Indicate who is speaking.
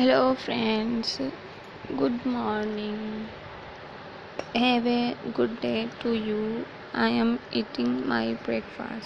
Speaker 1: Hello, friends. Good morning. Have a good day to you. I am eating my breakfast.